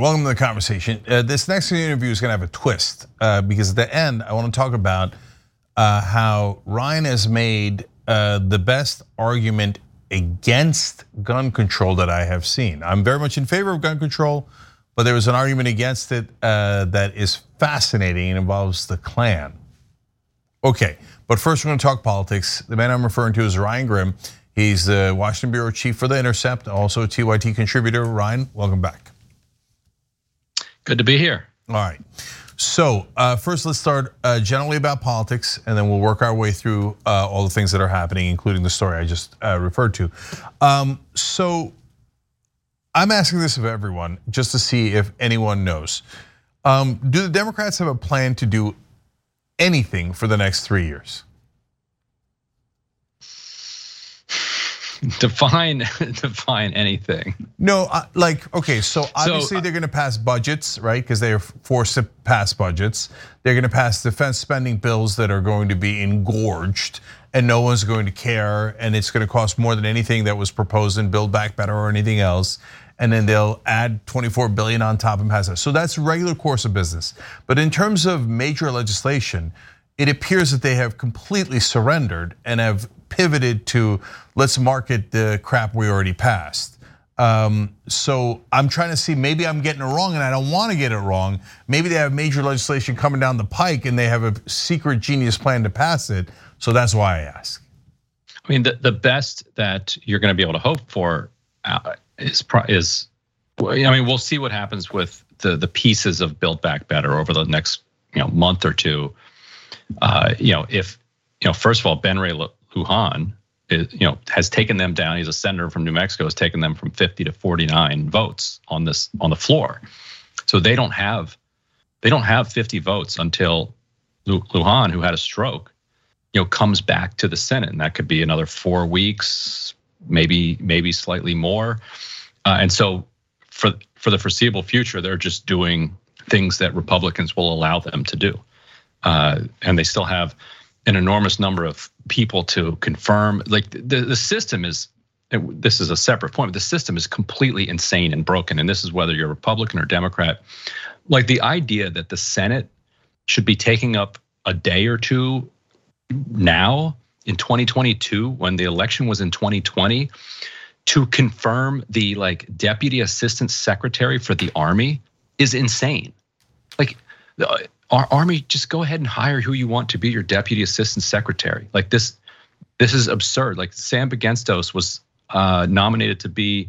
Welcome to the conversation. Uh, this next interview is going to have a twist uh, because at the end, I want to talk about uh, how Ryan has made uh, the best argument against gun control that I have seen. I'm very much in favor of gun control, but there was an argument against it uh, that is fascinating and involves the Klan. Okay, but first we're going to talk politics. The man I'm referring to is Ryan Grim. He's the Washington bureau chief for The Intercept, also a TYT contributor. Ryan, welcome back. Good to be here. All right. So uh, first, let's start uh, generally about politics, and then we'll work our way through uh, all the things that are happening, including the story I just referred to. Um, so I'm asking this of everyone just to see if anyone knows. Um, do the Democrats have a plan to do anything for the next three years? define define anything. No, like okay, so obviously so, they're going to pass budgets, right? Because they are forced to pass budgets. They're going to pass defense spending bills that are going to be engorged, and no one's going to care, and it's going to cost more than anything that was proposed in Build Back Better or anything else. And then they'll add 24 billion on top and pass it. So that's regular course of business. But in terms of major legislation, it appears that they have completely surrendered and have pivoted to let's market the crap we already passed. Um, so I'm trying to see maybe I'm getting it wrong and I don't want to get it wrong. Maybe they have major legislation coming down the pike and they have a secret genius plan to pass it. So that's why I ask. I mean, the, the best that you're going to be able to hope for uh, is is I mean, we'll see what happens with the the pieces of Build Back Better over the next you know month or two. Uh, you know, if you know, first of all, Ben Ray Lujan, is, you know, has taken them down. He's a senator from New Mexico, has taken them from 50 to 49 votes on this on the floor. So they don't have they don't have 50 votes until Lujan, who had a stroke, you know, comes back to the Senate, and that could be another four weeks, maybe maybe slightly more. Uh, and so for for the foreseeable future, they're just doing things that Republicans will allow them to do, uh, and they still have an enormous number of people to confirm. Like the, the system is, this is a separate point, but the system is completely insane and broken. And this is whether you're Republican or Democrat. Like the idea that the Senate should be taking up a day or two now in 2022 when the election was in 2020 to confirm the like deputy assistant secretary for the army is insane. Like our army just go ahead and hire who you want to be your deputy assistant secretary. Like this this is absurd. Like sam bagenstos was uh, nominated to be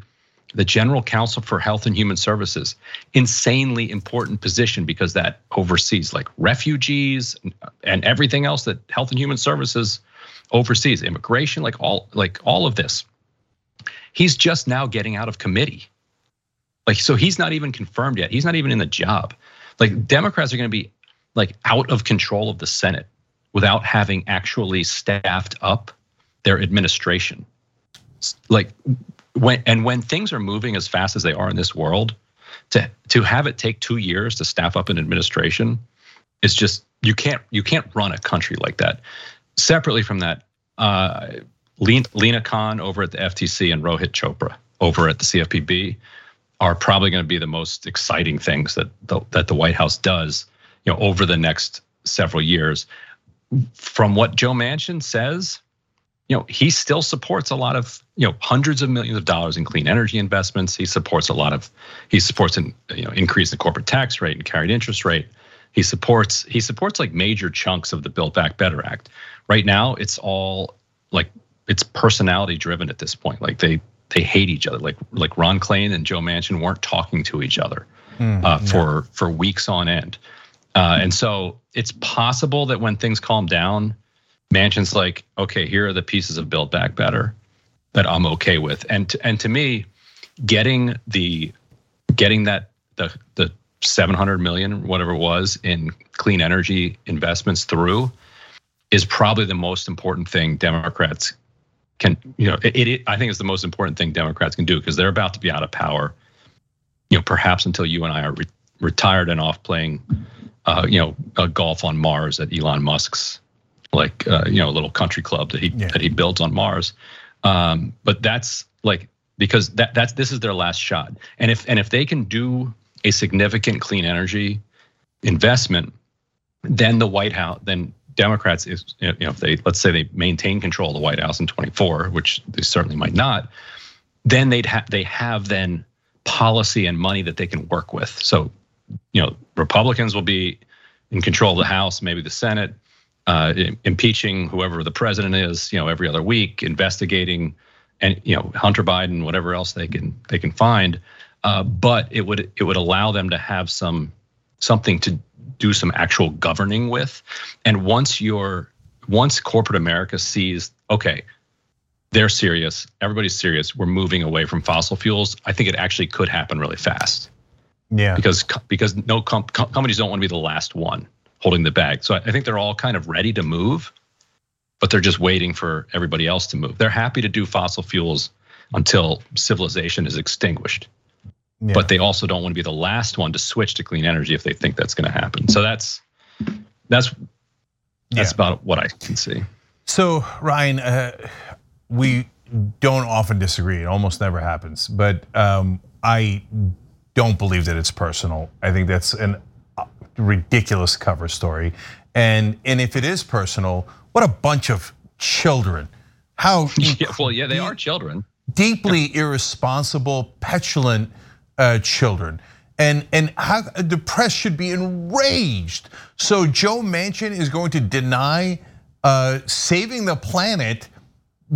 the general counsel for health and human services. Insanely important position because that oversees like refugees and everything else that health and human services oversees. Immigration like all like all of this. He's just now getting out of committee. Like so he's not even confirmed yet. He's not even in the job. Like democrats are going to be like out of control of the Senate without having actually staffed up their administration. Like when and when things are moving as fast as they are in this world, to to have it take two years to staff up an administration is just you can't you can't run a country like that. Separately from that, uh, Lina Khan over at the FTC and Rohit Chopra over at the CFPB are probably going to be the most exciting things that the, that the White House does you know, over the next several years. From what Joe Manchin says, you know, he still supports a lot of, you know, hundreds of millions of dollars in clean energy investments. He supports a lot of, he supports an, you know, increase in the corporate tax rate and carried interest rate. He supports, he supports like major chunks of the Build Back Better Act. Right now, it's all like it's personality driven at this point. Like they they hate each other. Like like Ron Klain and Joe Manchin weren't talking to each other mm, uh, for yeah. for weeks on end. Uh, and so it's possible that when things calm down, Manchin's like, okay, here are the pieces of Build Back Better that I'm okay with. And to, and to me, getting the getting that the the 700 million whatever it was in clean energy investments through is probably the most important thing Democrats can you know it, it I think it's the most important thing Democrats can do because they're about to be out of power. You know, perhaps until you and I are re- retired and off playing uh, you know, a golf on Mars at Elon Musk's like uh, you know, a little country club that he yeah. that he built on Mars. Um, but that's like because that that's this is their last shot. And if and if they can do a significant clean energy investment, then the White House, then Democrats, is you know, if they let's say they maintain control of the White House in 24, which they certainly might not, then they'd have they have then policy and money that they can work with. So, you know, Republicans will be in control of the House, maybe the Senate, uh, impeaching whoever the president is, you know, every other week, investigating, and you know, Hunter Biden, whatever else they can they can find. Uh, but it would it would allow them to have some something to do some actual governing with. And once you're once corporate America sees, okay, they're serious, everybody's serious, we're moving away from fossil fuels, I think it actually could happen really fast. Yeah. Because because no com- companies don't want to be the last one holding the bag. So I think they're all kind of ready to move, but they're just waiting for everybody else to move. They're happy to do fossil fuels until civilization is extinguished. Yeah. But they also don't want to be the last one to switch to clean energy if they think that's going to happen. So that's that's that's yeah. about what I can see. So Ryan, uh, we don't often disagree. It almost never happens. But um, I don't believe that it's personal. I think that's a uh, ridiculous cover story. And and if it is personal, what a bunch of children. How yeah, well, yeah, they are children. Deeply irresponsible, petulant uh, children. And, and how the press should be enraged. So Joe Manchin is going to deny uh, saving the planet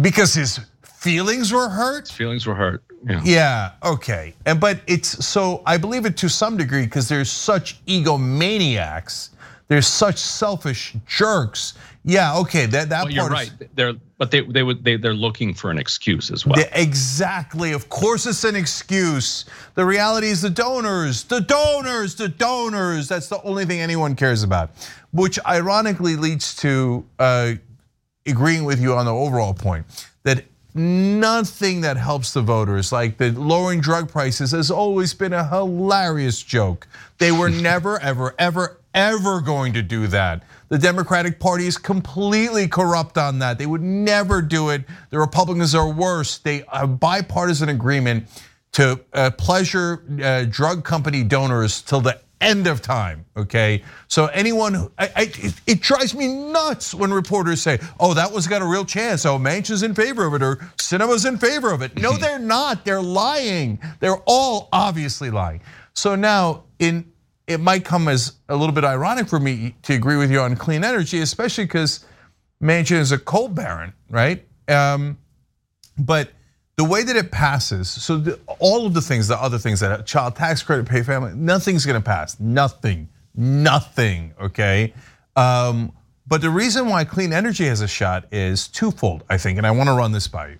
because his feelings were hurt. His feelings were hurt. Yeah. yeah. Okay. And but it's so I believe it to some degree because there's such egomaniacs there's such selfish jerks. Yeah, okay, that that well, you're right. They're but they they would they they're looking for an excuse as well. Exactly. Of course, it's an excuse. The reality is the donors, the donors, the donors. That's the only thing anyone cares about. Which ironically leads to uh, agreeing with you on the overall point that nothing that helps the voters, like the lowering drug prices, has always been a hilarious joke. They were never, ever, ever, ever going to do that. The Democratic Party is completely corrupt on that. They would never do it. The Republicans are worse. They have bipartisan agreement to uh, pleasure uh, drug company donors till the end of time, okay? So anyone, I, I, it, it, drives me nuts when reporters say, oh, that one's got a real chance. Oh, Manchin's in favor of it or Sinema's in favor of it. No, they're not, they're lying. They're all obviously lying. So now in it might come as a little bit ironic for me to agree with you on clean energy, especially because Manchin is a coal baron, right? Um, but the way that it passes, so the, all of the things, the other things that child tax credit, pay family, nothing's going to pass. Nothing, nothing. Okay. Um, but the reason why clean energy has a shot is twofold, I think, and I want to run this by you.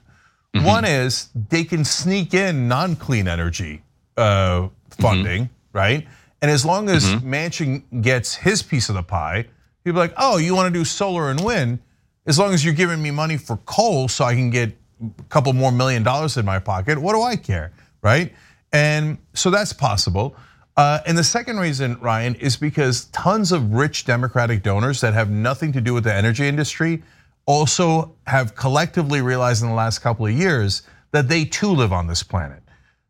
Mm -hmm. One is they can sneak in non-clean energy uh, funding, mm -hmm. right? And as long as mm -hmm. Manchin gets his piece of the pie, he'll be like, oh, you want to do solar and wind? As long as you're giving me money for coal so I can get couple more million dollars in my pocket, what do I care, right? And so that's possible. Uh, and the second reason, Ryan, is because tons of rich Democratic donors that have nothing to do with the energy industry also have collectively realized in the last couple of years that they too live on this planet.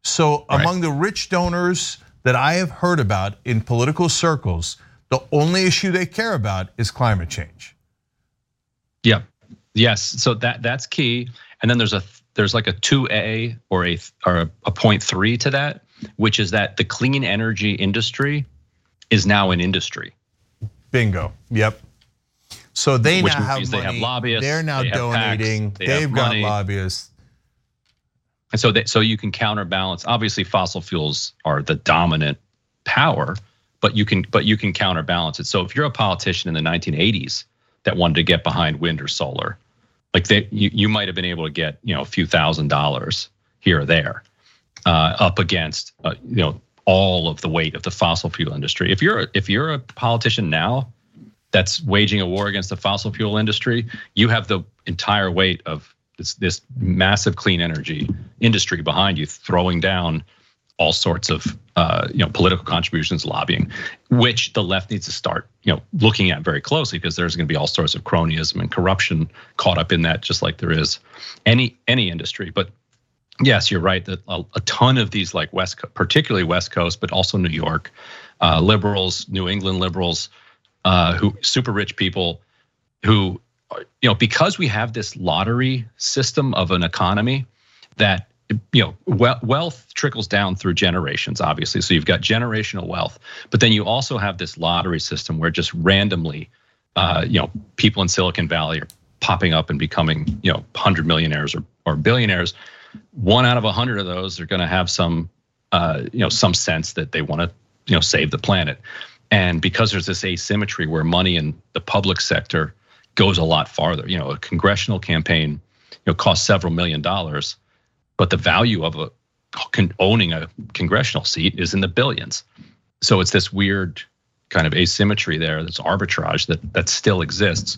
So right. among the rich donors, that I have heard about in political circles, the only issue they care about is climate change. Yeah. Yes. So that that's key. And then there's a there's like a 2A or a or a point three to that, which is that the clean energy industry is now an industry. Bingo. Yep. So they Which now have money. They have lobbyists. They're now they donating. PACs, they have got money. lobbyists. And so that so you can counterbalance. Obviously, fossil fuels are the dominant power, but you can but you can counterbalance it. So if you're a politician in the 1980s that wanted to get behind wind or solar, like they you, you might have been able to get you know a few thousand dollars here or there uh, up against uh, you know all of the weight of the fossil fuel industry. If you're if you're a politician now that's waging a war against the fossil fuel industry, you have the entire weight of this this massive clean energy industry behind you, throwing down all sorts of uh, you know political contributions, lobbying, which the left needs to start you know looking at very closely because there's going to be all sorts of cronyism and corruption caught up in that, just like there is any any industry. But yes, you're right that a, a, ton of these, like West, particularly West Coast, but also New York, uh, liberals, New England liberals, uh, who super rich people, who, you know, because we have this lottery system of an economy that you know wealth trickles down through generations obviously so you've got generational wealth but then you also have this lottery system where just randomly uh, you know people in silicon valley are popping up and becoming you know 100 millionaires or, or billionaires one out of a hundred of those are going to have some, uh, you know, some sense that they want to, you know, save the planet. And because there's this asymmetry where money in the public sector goes a lot farther, you know, a congressional campaign, you know, costs several million dollars, but the value of a owning a congressional seat is in the billions. So it's this weird kind of asymmetry there, this arbitrage that that still exists.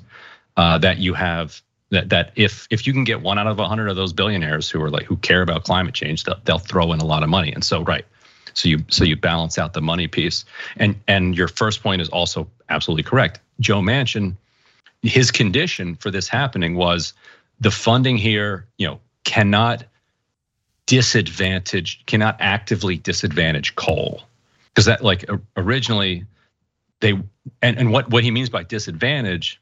Uh, that you have that that if if you can get one out of a hundred of those billionaires who are like who care about climate change, they'll, they'll throw in a lot of money. And so right, so you so you balance out the money piece. And and your first point is also absolutely correct. Joe Manchin, his condition for this happening was the funding here, you know, cannot disadvantage, cannot actively disadvantage coal. Because that like originally they and, and what what he means by disadvantage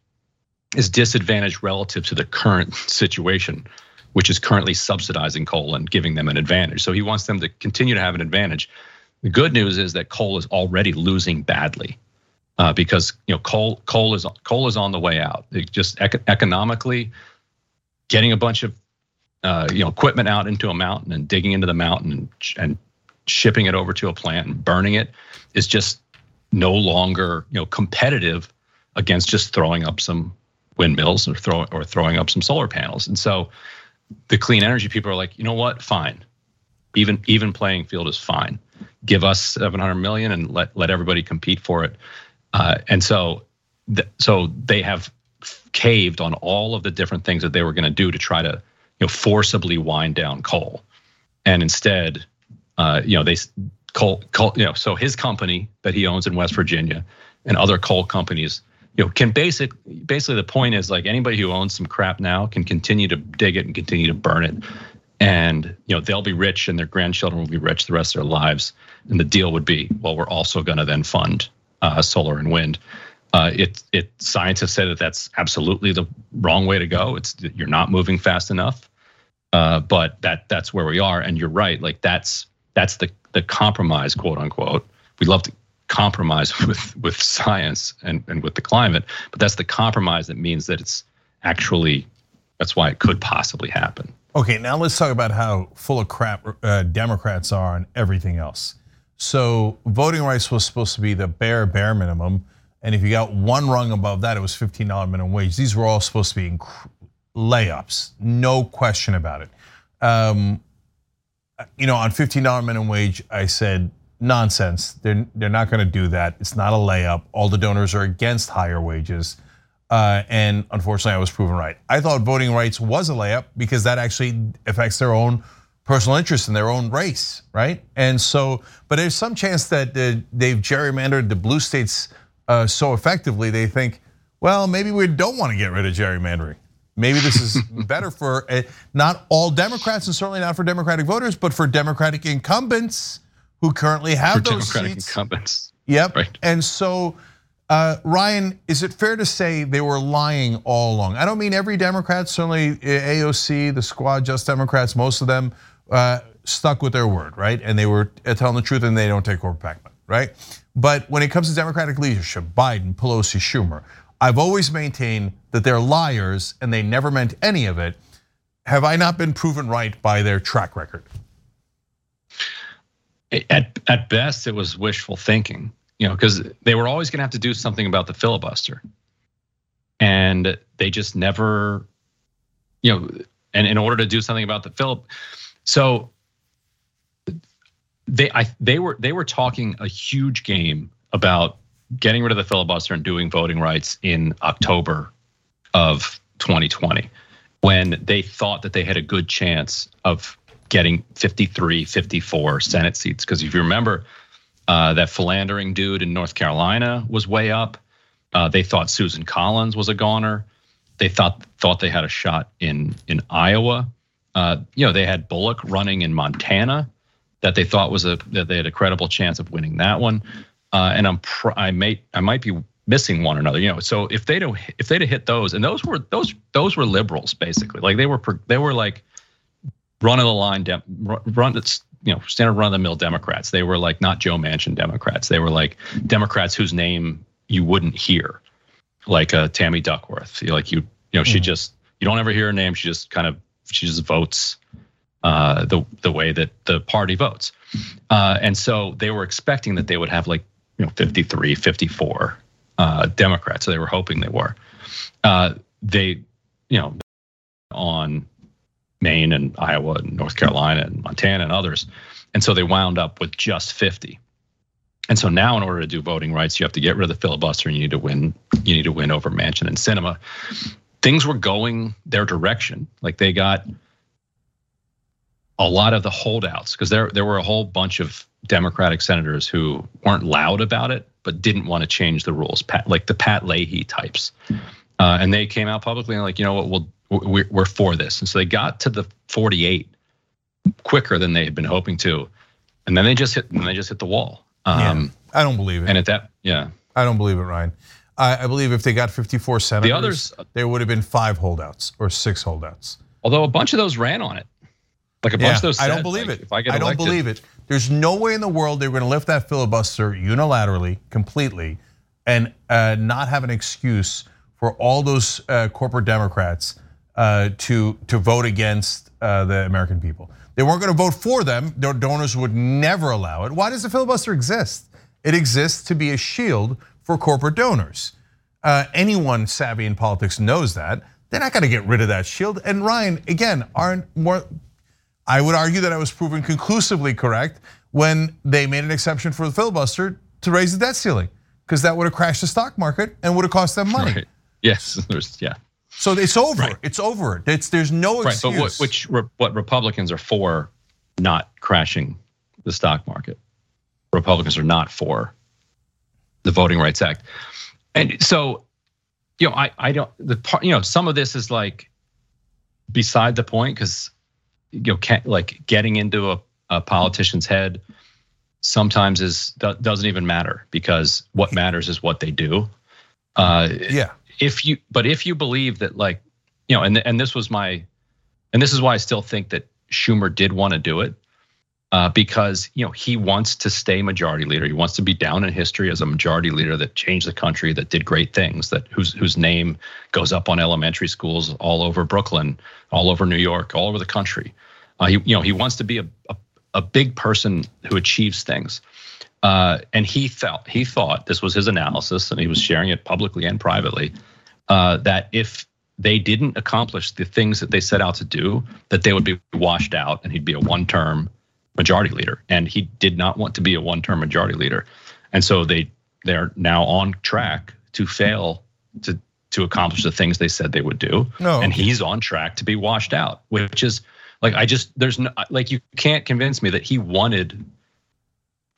is disadvantaged relative to the current situation, which is currently subsidizing coal and giving them an advantage. So he wants them to continue to have an advantage. The good news is that coal is already losing badly. Uh, because you know coal coal is coal is on the way out. It just economically, getting a bunch of uh, you know equipment out into a mountain and digging into the mountain and, and shipping it over to a plant and burning it is just no longer you know competitive against just throwing up some windmills or throw or throwing up some solar panels. And so the clean energy people are like, you know what? Fine. Even even playing field is fine. Give us 700 million and let let everybody compete for it. Uh, and so th- so they have caved on all of the different things that they were going to do to try to you know forcibly wind down coal. And instead, uh, you know, they coal, coal, you know, so his company that he owns in West Virginia and other coal companies you know, can basic basically the point is like anybody who owns some crap now can continue to dig it and continue to burn it. And you know, they'll be rich and their grandchildren will be rich the rest of their lives. And the deal would be, well, we're also going to then fund uh, solar and wind. Uh, it it scientists said that that's absolutely the wrong way to go. It's you're not moving fast enough. Uh, but that that's where we are, and you're right. Like that's that's the the compromise, quote unquote. We love to compromise with with science and, and with the climate but that's the compromise that means that it's actually that's why it could possibly happen okay now let's talk about how full of crap uh, democrats are and everything else so voting rights was supposed to be the bare bare minimum and if you got one rung above that it was $15 minimum wage these were all supposed to be layups no question about it um, you know on $15 minimum wage i said nonsense. They're they're not going to do that. It's not a layup. All the donors are against higher wages. Uh, and unfortunately, I was proven right. I thought voting rights was a layup because that actually affects their own personal interest in their own race, right? And so, but there's some chance that they've gerrymandered the blue states uh, so effectively, they think, well, maybe we don't want to get rid of gerrymandering. Maybe this is better for uh, not all Democrats and certainly not for Democratic voters, but for Democratic incumbents who currently have For those Democratic seats. incumbents. Yep. Right. And so, uh, Ryan, is it fair to say they were lying all along? I don't mean every Democrat. Certainly, AOC, the squad, Just Democrats, most of them uh, stuck with their word, right? And they were telling the truth, and they don't take corporate PAC right? But when it comes to Democratic leadership, Biden, Pelosi, Schumer, I've always maintained that they're liars and they never meant any of it. Have I not been proven right by their track record? at at best it was wishful thinking you know because they were always going to have to do something about the filibuster and they just never you know and in order to do something about the filip so they I they were they were talking a huge game about getting rid of the filibuster and doing voting rights in October of 2020 when they thought that they had a good chance of getting 53, 54 Senate seats. Because if you remember, uh, that philandering dude in North Carolina was way up. Uh, they thought Susan Collins was a goner. They thought thought they had a shot in in Iowa, Uh, you know, they had Bullock running in Montana that they thought was a that they had a credible chance of winning that one. Uh, and I'm pr- I may I might be missing one another. You know, so if they don't if they'd have hit those and those were those those were liberals basically like they were they were like run of the line dem, run you know standard run of the mill Democrats. They were like not Joe Manchin Democrats. They were like Democrats whose name you wouldn't hear, like uh, Tammy Duckworth. Like you you know she mm-hmm. just you don't ever hear her name. She just kind of she just votes uh, the the way that the party votes. Uh, and so they were expecting that they would have like you know 53, 54 uh, Democrats. So they were hoping they were. Uh, they, you know, on Maine and Iowa and North Carolina and Montana and others. And so they wound up with just 50. And so now, in order to do voting rights, you have to get rid of the filibuster, and you need to win. You need to win over Manchin and Sinema. Things were going their direction. Like they got a lot of the holdouts because there there were a whole bunch of Democratic senators who weren't loud about it but didn't want to change the rules, Pat, like the Pat Leahy types, uh, and they came out publicly and like you know what we'll we're, we're for this, and so they got to the 48 quicker than they had been hoping to, and then they just hit and they just hit the wall. Um, yeah, I don't believe it. And at that, yeah, I don't believe it, Ryan. I, I believe if they got 54 senators, the others, there would have been five holdouts or six holdouts. Although a bunch of those ran on it. Like a bunch yeah, of those. Said, I don't believe like, it. If I, get I don't believe it. There's no way in the world they're going to lift that filibuster unilaterally, completely, and uh, not have an excuse for all those uh, corporate Democrats uh, to to vote against uh, the American people. They weren't going to vote for them. Their donors would never allow it. Why does the filibuster exist? It exists to be a shield for corporate donors. Uh, anyone savvy in politics knows that. They're not going to get rid of that shield. And Ryan, again, aren't more I would argue that I was proven conclusively correct when they made an exception for the filibuster to raise the debt ceiling, because that would have crashed the stock market and would have cost them money. Right. Yes, there's yeah. So it's over. Right. It's over. It's there's no excuse. Right, but what, which what Republicans are for, not crashing the stock market. Republicans are not for the Voting Rights Act, and so, you know, I I don't the part you know some of this is like beside the point because you know like getting into a, a politician's head sometimes is doesn't even matter because what matters is what they do. Uh, yeah. If you, but if you believe that, like, you know, and and this was my, and this is why I still think that Schumer did want to do it, uh, because you know he wants to stay majority leader. He wants to be down in history as a majority leader that changed the country, that did great things, that whose whose name goes up on elementary schools all over Brooklyn, all over New York, all over the country. Uh, he, you know, he wants to be a, a, a big person who achieves things. Uh, and he felt he thought this was his analysis, and he was sharing it publicly and privately. Uh, that if they didn't accomplish the things that they set out to do, that they would be washed out, and he'd be a one-term majority leader. And he did not want to be a one-term majority leader, and so they they're now on track to fail to to accomplish the things they said they would do. No. And he's on track to be washed out, which is like I just there's no like you can't convince me that he wanted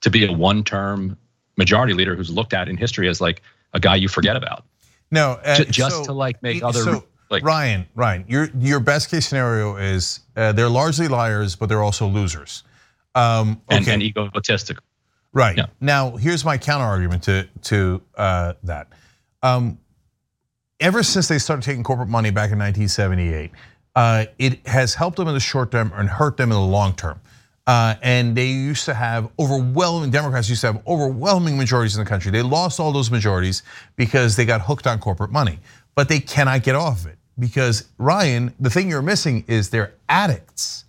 to be a one-term majority leader who's looked at in history as like a guy you forget about. No, uh, just so, to like make other so, like Ryan, Ryan, your your best case scenario is uh, they're largely liars, but they're also losers. Um, okay. and, and egotistic. Right. Yeah. Now, here's my counter argument to to uh, that. Um, ever since they started taking corporate money back in 1978, uh, it has helped them in the short term and hurt them in the long term. Uh, and they used to have overwhelming Democrats used to have overwhelming majorities in the country. They lost all those majorities because they got hooked on corporate money, but they cannot get off of it because Ryan, the thing you're missing is they're addicts.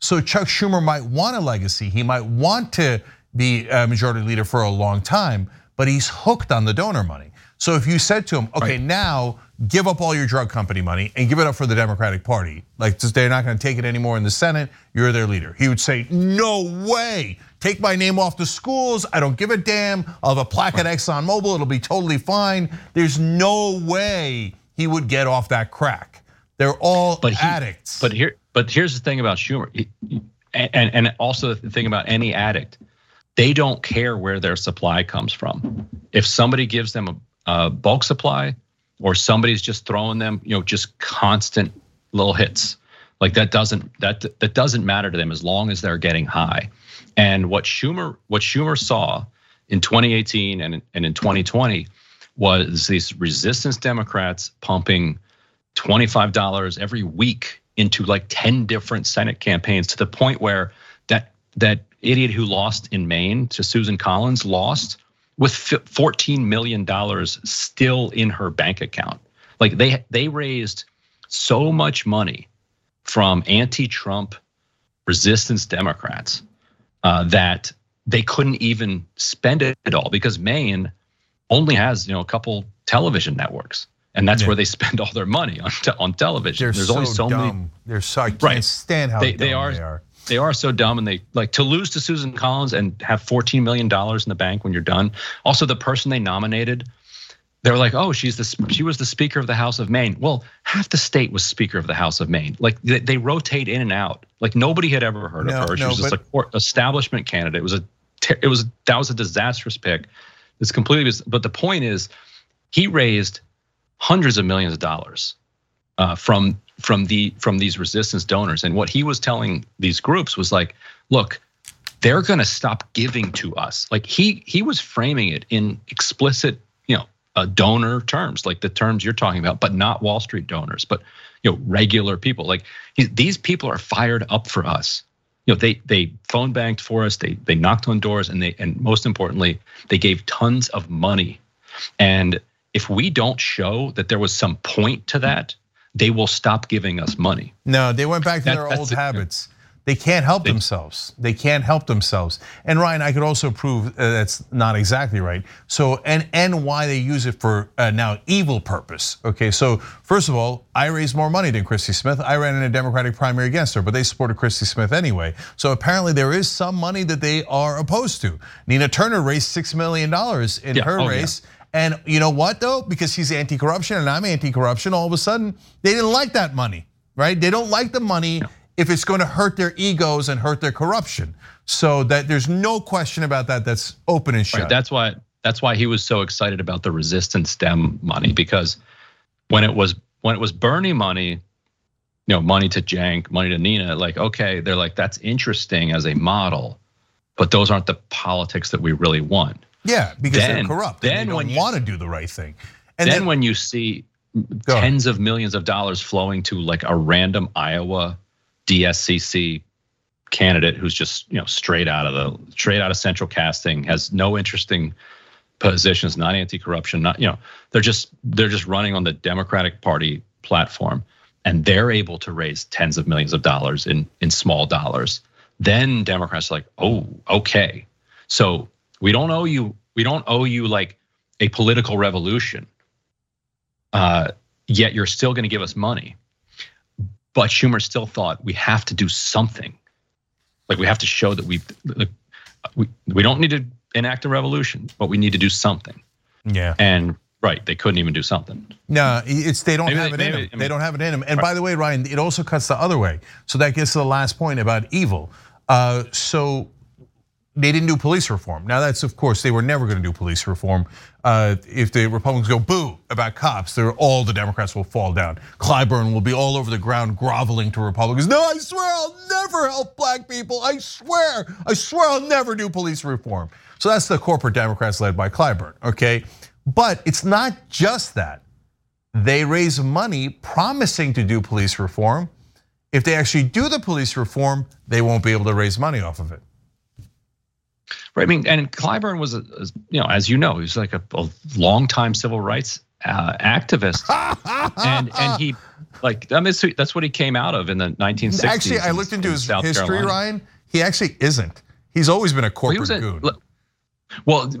So Chuck Schumer might want a legacy. He might want to be a majority leader for a long time, but he's hooked on the donor money. So if you said to him, okay, right. now give up all your drug company money and give it up for the Democratic Party. Like they're not going to take it anymore in the Senate. You're their leader. He would say, "No way! Take my name off the schools. I don't give a damn. I'll have a plaque at Exxon Mobil. It'll be totally fine." There's no way he would get off that crack. They're all but he, addicts. But here, but here's the thing about Schumer, and and also the thing about any addict, they don't care where their supply comes from. If somebody gives them a, a bulk supply or somebody's just throwing them, you know, just constant little hits. Like that doesn't that that doesn't matter to them as long as they're getting high. And what Schumer what Schumer saw in 2018 and and in 2020 was these resistance Democrats pumping $25 every week into like 10 different Senate campaigns to the point where that that idiot who lost in Maine to Susan Collins lost with 14 million dollars still in her bank account. Like they they raised so much money from anti-Trump resistance Democrats uh, that they couldn't even spend it at all because Maine only has you know a couple television networks, and that's yeah. where they spend all their money on on television. They're There's so only so dumb. many. They're so I can't right. stand how they, they are. They are. They are so dumb, and they like to lose to Susan Collins and have 14 million dollars in the bank when you're done. Also, the person they nominated they were like, "Oh, she's the she was the Speaker of the House of Maine." Well, half the state was Speaker of the House of Maine. Like they, they rotate in and out. Like nobody had ever heard no, of her. She no, was just a court establishment candidate. It was a it was that was a disastrous pick. It's completely. But the point is, he raised hundreds of millions of dollars uh, from from the from these resistance donors. And what he was telling these groups was like, "Look." They're going to stop giving to us. Like he he was framing it in explicit you know, uh, donor terms, like the terms you're talking about, but not Wall Street donors, but you know regular people. Like these people are fired up for us. You know they they phone banked for us. They they knocked on doors, and they and most importantly, they gave tons of money. And if we don't show that there was some point to that, they will stop giving us money. No, they went back to that, their old habits. They can't help they, themselves. They can't help themselves. And Ryan, I could also prove uh, that's not exactly right. So and and why they use it for uh, now evil purpose. Okay, so first of all, I raised more money than Christy Smith. I ran in a Democratic primary against her, but they supported Christy Smith anyway. So apparently there is some money that they are opposed to. Nina Turner raised six million dollars in yeah. her oh, race. Yeah. And you know what though? Because he's anti-corruption and I'm anti-corruption, all of a sudden they didn't like that money, right? They don't like the money if it's going to hurt their egos and hurt their corruption. So that there's no question about that. That's open and shut. Right, that's why that's why he was so excited about the resistance Dem money because when it was when it was Bernie money, you know, money to Cenk, money to Nina, like okay, they're like that's interesting as a model, but those aren't the politics that we really want. Yeah, because then, they're corrupt. Then they when you want to do the right thing. And then, then when you see tens of millions of dollars flowing to like a random Iowa DSCC candidate who's just you know straight out of the straight out of central casting has no interesting positions not anti-corruption not you know they're just they're just running on the democratic party platform and they're able to raise tens of millions of dollars in in small dollars then democrats are like oh okay so we don't owe you we don't owe you like a political revolution uh, yet you're still going to give us money but Schumer still thought we have to do something. Like we have to show that we we we don't need to enact a revolution, but we need to do something. Yeah. And right, they couldn't even do something. No, it's they don't maybe, have it maybe, in them. I mean, they don't have it in them. And right. by the way, Ryan, it also cuts the other way. So that gets to the last point about evil. Uh, so they didn't do police reform. Now that's of course they were never going to do police reform. Uh, if the Republicans go boo about cops, they're all the Democrats will fall down. Clyburn will be all over the ground groveling to Republicans. No, I swear I'll never help black people. I swear, I swear I'll never do police reform. So that's the corporate Democrats led by Clyburn. Okay, but it's not just that. They raise money promising to do police reform. If they actually do the police reform, they won't be able to raise money off of it. Right. I mean, and Clyburn was, a, you know, as you know, he was like a, a longtime civil rights uh, activist, and and he, like, I mean, that's what he came out of in the 1960s. Actually, I looked into his South history, Carolina. Ryan. He actually isn't. He's always been a corporate well, goon. A, well,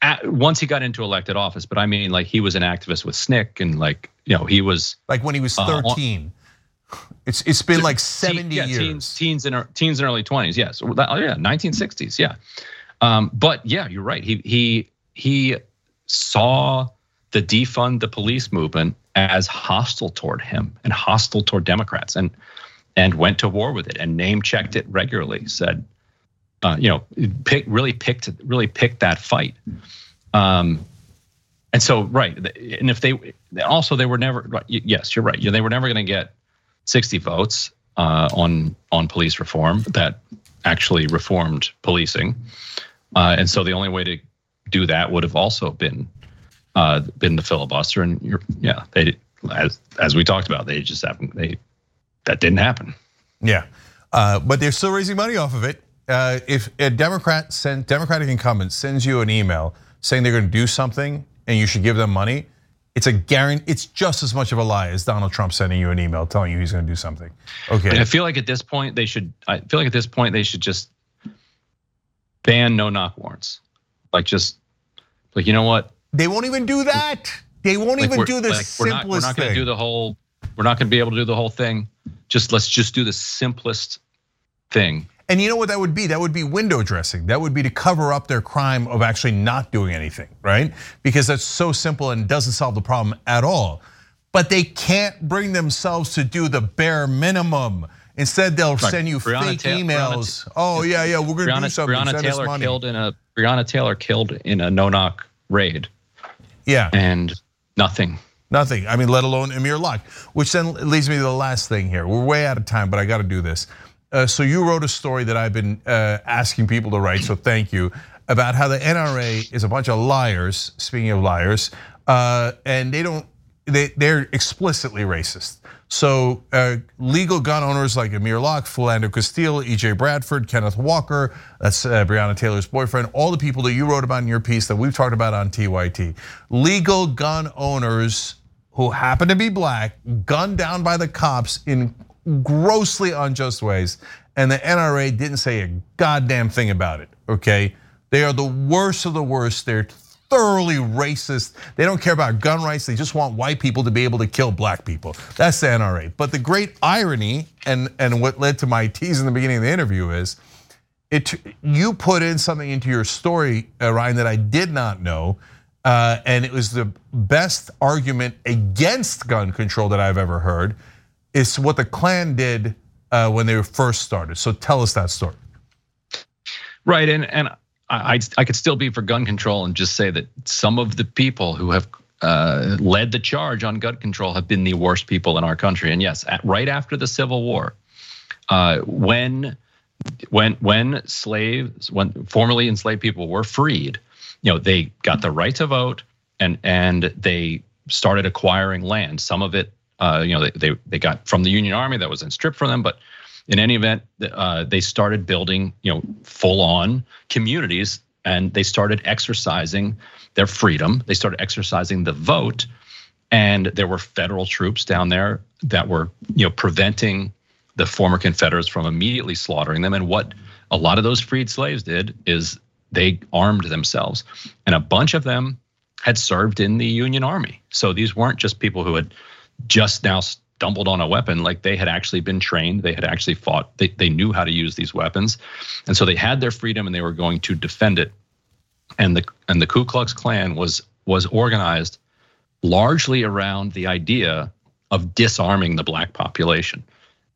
at, once he got into elected office, but I mean, like, he was an activist with SNCC, and like, you know, he was like when he was 13. Uh, it's it's been like 70 yeah, years. Teens, teens in teens and early 20s. Yes. oh yeah, 1960s. Yeah. Um, but yeah, you're right. He he he saw the defund the police movement as hostile toward him and hostile toward Democrats, and and went to war with it and name checked it regularly. Said, uh, you know, pick, really picked really picked that fight. Um, and so right, and if they also they were never yes, you're right. They were never going to get 60 votes. uh, on on police reform that actually reformed policing, uh, and so the only way to do that would have also been uh, been the filibuster. And yeah, they as as we talked about, they just haven't they that didn't happen. Yeah, uh, but they're still raising money off of it. Uh, if a Democrat send Democratic incumbent sends you an email saying they're going to do something and you should give them money, it's a guarantee. It's just as much of a lie as Donald Trump sending you an email telling you he's going to do something. Okay. And I feel like at this point they should. I feel like at this point they should just ban no knock warrants. Like just like you know what? They won't even do that. They won't like even do the like simplest we're not, we're not going to do the whole. We're not going to be able to do the whole thing. Just let's just do the simplest thing. And you know what that would be? That would be window dressing. That would be to cover up their crime of actually not doing anything, right? Because that's so simple and doesn't solve the problem at all. But they can't bring themselves to do the bare minimum. Instead, they'll send you Breonna fake emails. Breonna, oh yeah, yeah, we're gonna Breonna, do something. Breonna Taylor killed in a Breonna Taylor killed in a no knock raid. Yeah, and nothing. Nothing. I mean, let alone Amir Locke. Which then leads me to the last thing here. We're way out of time, but I got to do this. Uh, so you wrote a story that I've been uh, asking people to write. So thank you about how the NRA is a bunch of liars. Speaking of liars, uh, and they don't. They they're explicitly racist. So uh, legal gun owners like Amir Locke, Philando Castile, EJ Bradford, Kenneth Walker, that's uh, Breonna Taylor's boyfriend, all the people that you wrote about in your piece that we've talked about on TYT. Legal gun owners who happen to be black, gunned down by the cops in grossly unjust ways, and the NRA didn't say a goddamn thing about it, okay? They are the worst of the worst. They're thoroughly racist. They don't care about gun rights. They just want white people to be able to kill black people. That's the NRA. But the great irony, and, and what led to my tease in the beginning of the interview is, it, you put in something into your story, uh, Ryan, that I did not know. Uh, and it was the best argument against gun control that I've ever heard. Is what the Klan did uh, when they were first started. So tell us that story. Right, and and I, I could still be for gun control and just say that some of the people who have uh, led the charge on gun control have been the worst people in our country. And yes, at, right after the Civil War, uh, when when when slaves, when formerly enslaved people were freed, you know, they got the right to vote and and they started acquiring land. Some of it, uh, you know, they, they they got from the Union Army that was then stripped from them, but in any event, uh, they started building, you know, full-on communities, and they started exercising their freedom. They started exercising the vote, and there were federal troops down there that were, you know, preventing the former Confederates from immediately slaughtering them. And what a lot of those freed slaves did is they armed themselves, and a bunch of them had served in the Union Army. So these weren't just people who had just now stumbled on a weapon like they had actually been trained they had actually fought they, they knew how to use these weapons. And so they had their freedom and they were going to defend it. And the and the ku klux klan was was organized largely around the idea of disarming the black population.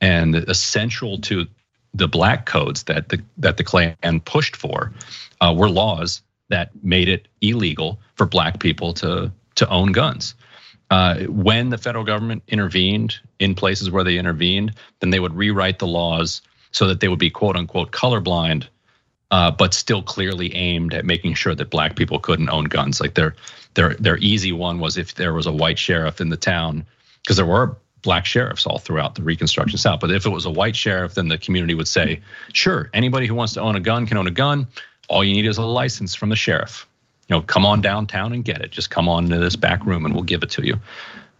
And essential to the black codes that the that the klan pushed for uh, were laws that made it illegal for black people to to own guns uh, when the federal government intervened in places where they intervened, then they would rewrite the laws so that they would be quote unquote colorblind, uh, but still clearly aimed at making sure that black people couldn't own guns. Like their their their easy one was if there was a white sheriff in the town, because there were black sheriffs all throughout the Reconstruction South. But if it was a white sheriff, then the community would say, sure, anybody who wants to own a gun can own a gun. All you need is a license from the sheriff you know, come on downtown and get it. Just come on to this back room and we'll give it to you.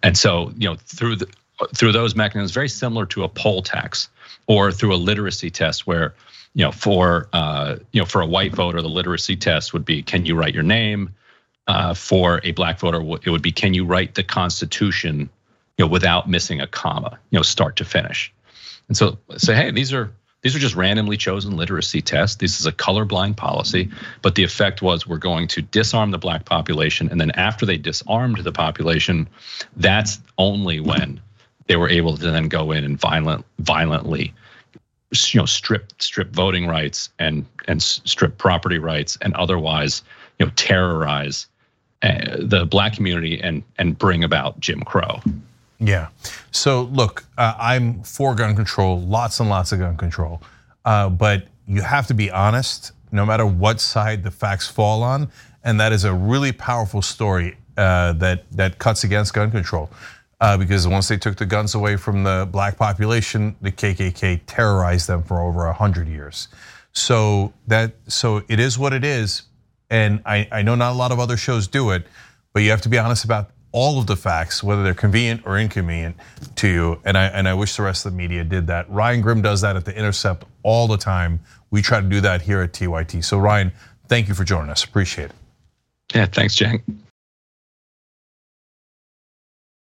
And so, you know, through the through those mechanisms, very similar to a poll tax or through a literacy test, where you know, for uh, you know, for a white voter, the literacy test would be, can you write your name? Uh, for a black voter, it would be, can you write the Constitution, you know, without missing a comma, you know, start to finish. And so, say, hey, these are these are just randomly chosen literacy tests. This is a colorblind policy, but the effect was we're going to disarm the black population. And then after they disarmed the population, that's only when they were able to then go in and violent, violently you know strip strip voting rights and and strip property rights and otherwise you know terrorize uh, the black community and and bring about Jim Crow. Yeah. So look, uh, I'm for gun control, lots and lots of gun control, uh, but you have to be honest, no matter what side the facts fall on, and that is a really powerful story uh, that that cuts against gun control. Uh, because once they took the guns away from the black population, the KKK terrorized them for over a hundred years. So that so it is what it is, and I, I know not a lot of other shows do it, but you have to be honest about all of the facts, whether they're convenient or inconvenient to you. And I and I wish the rest of the media did that. Ryan Grim does that at the Intercept all the time. We try to do that here at TYT. So Ryan, thank you for joining us. Appreciate it. Yeah, thanks, Cenk.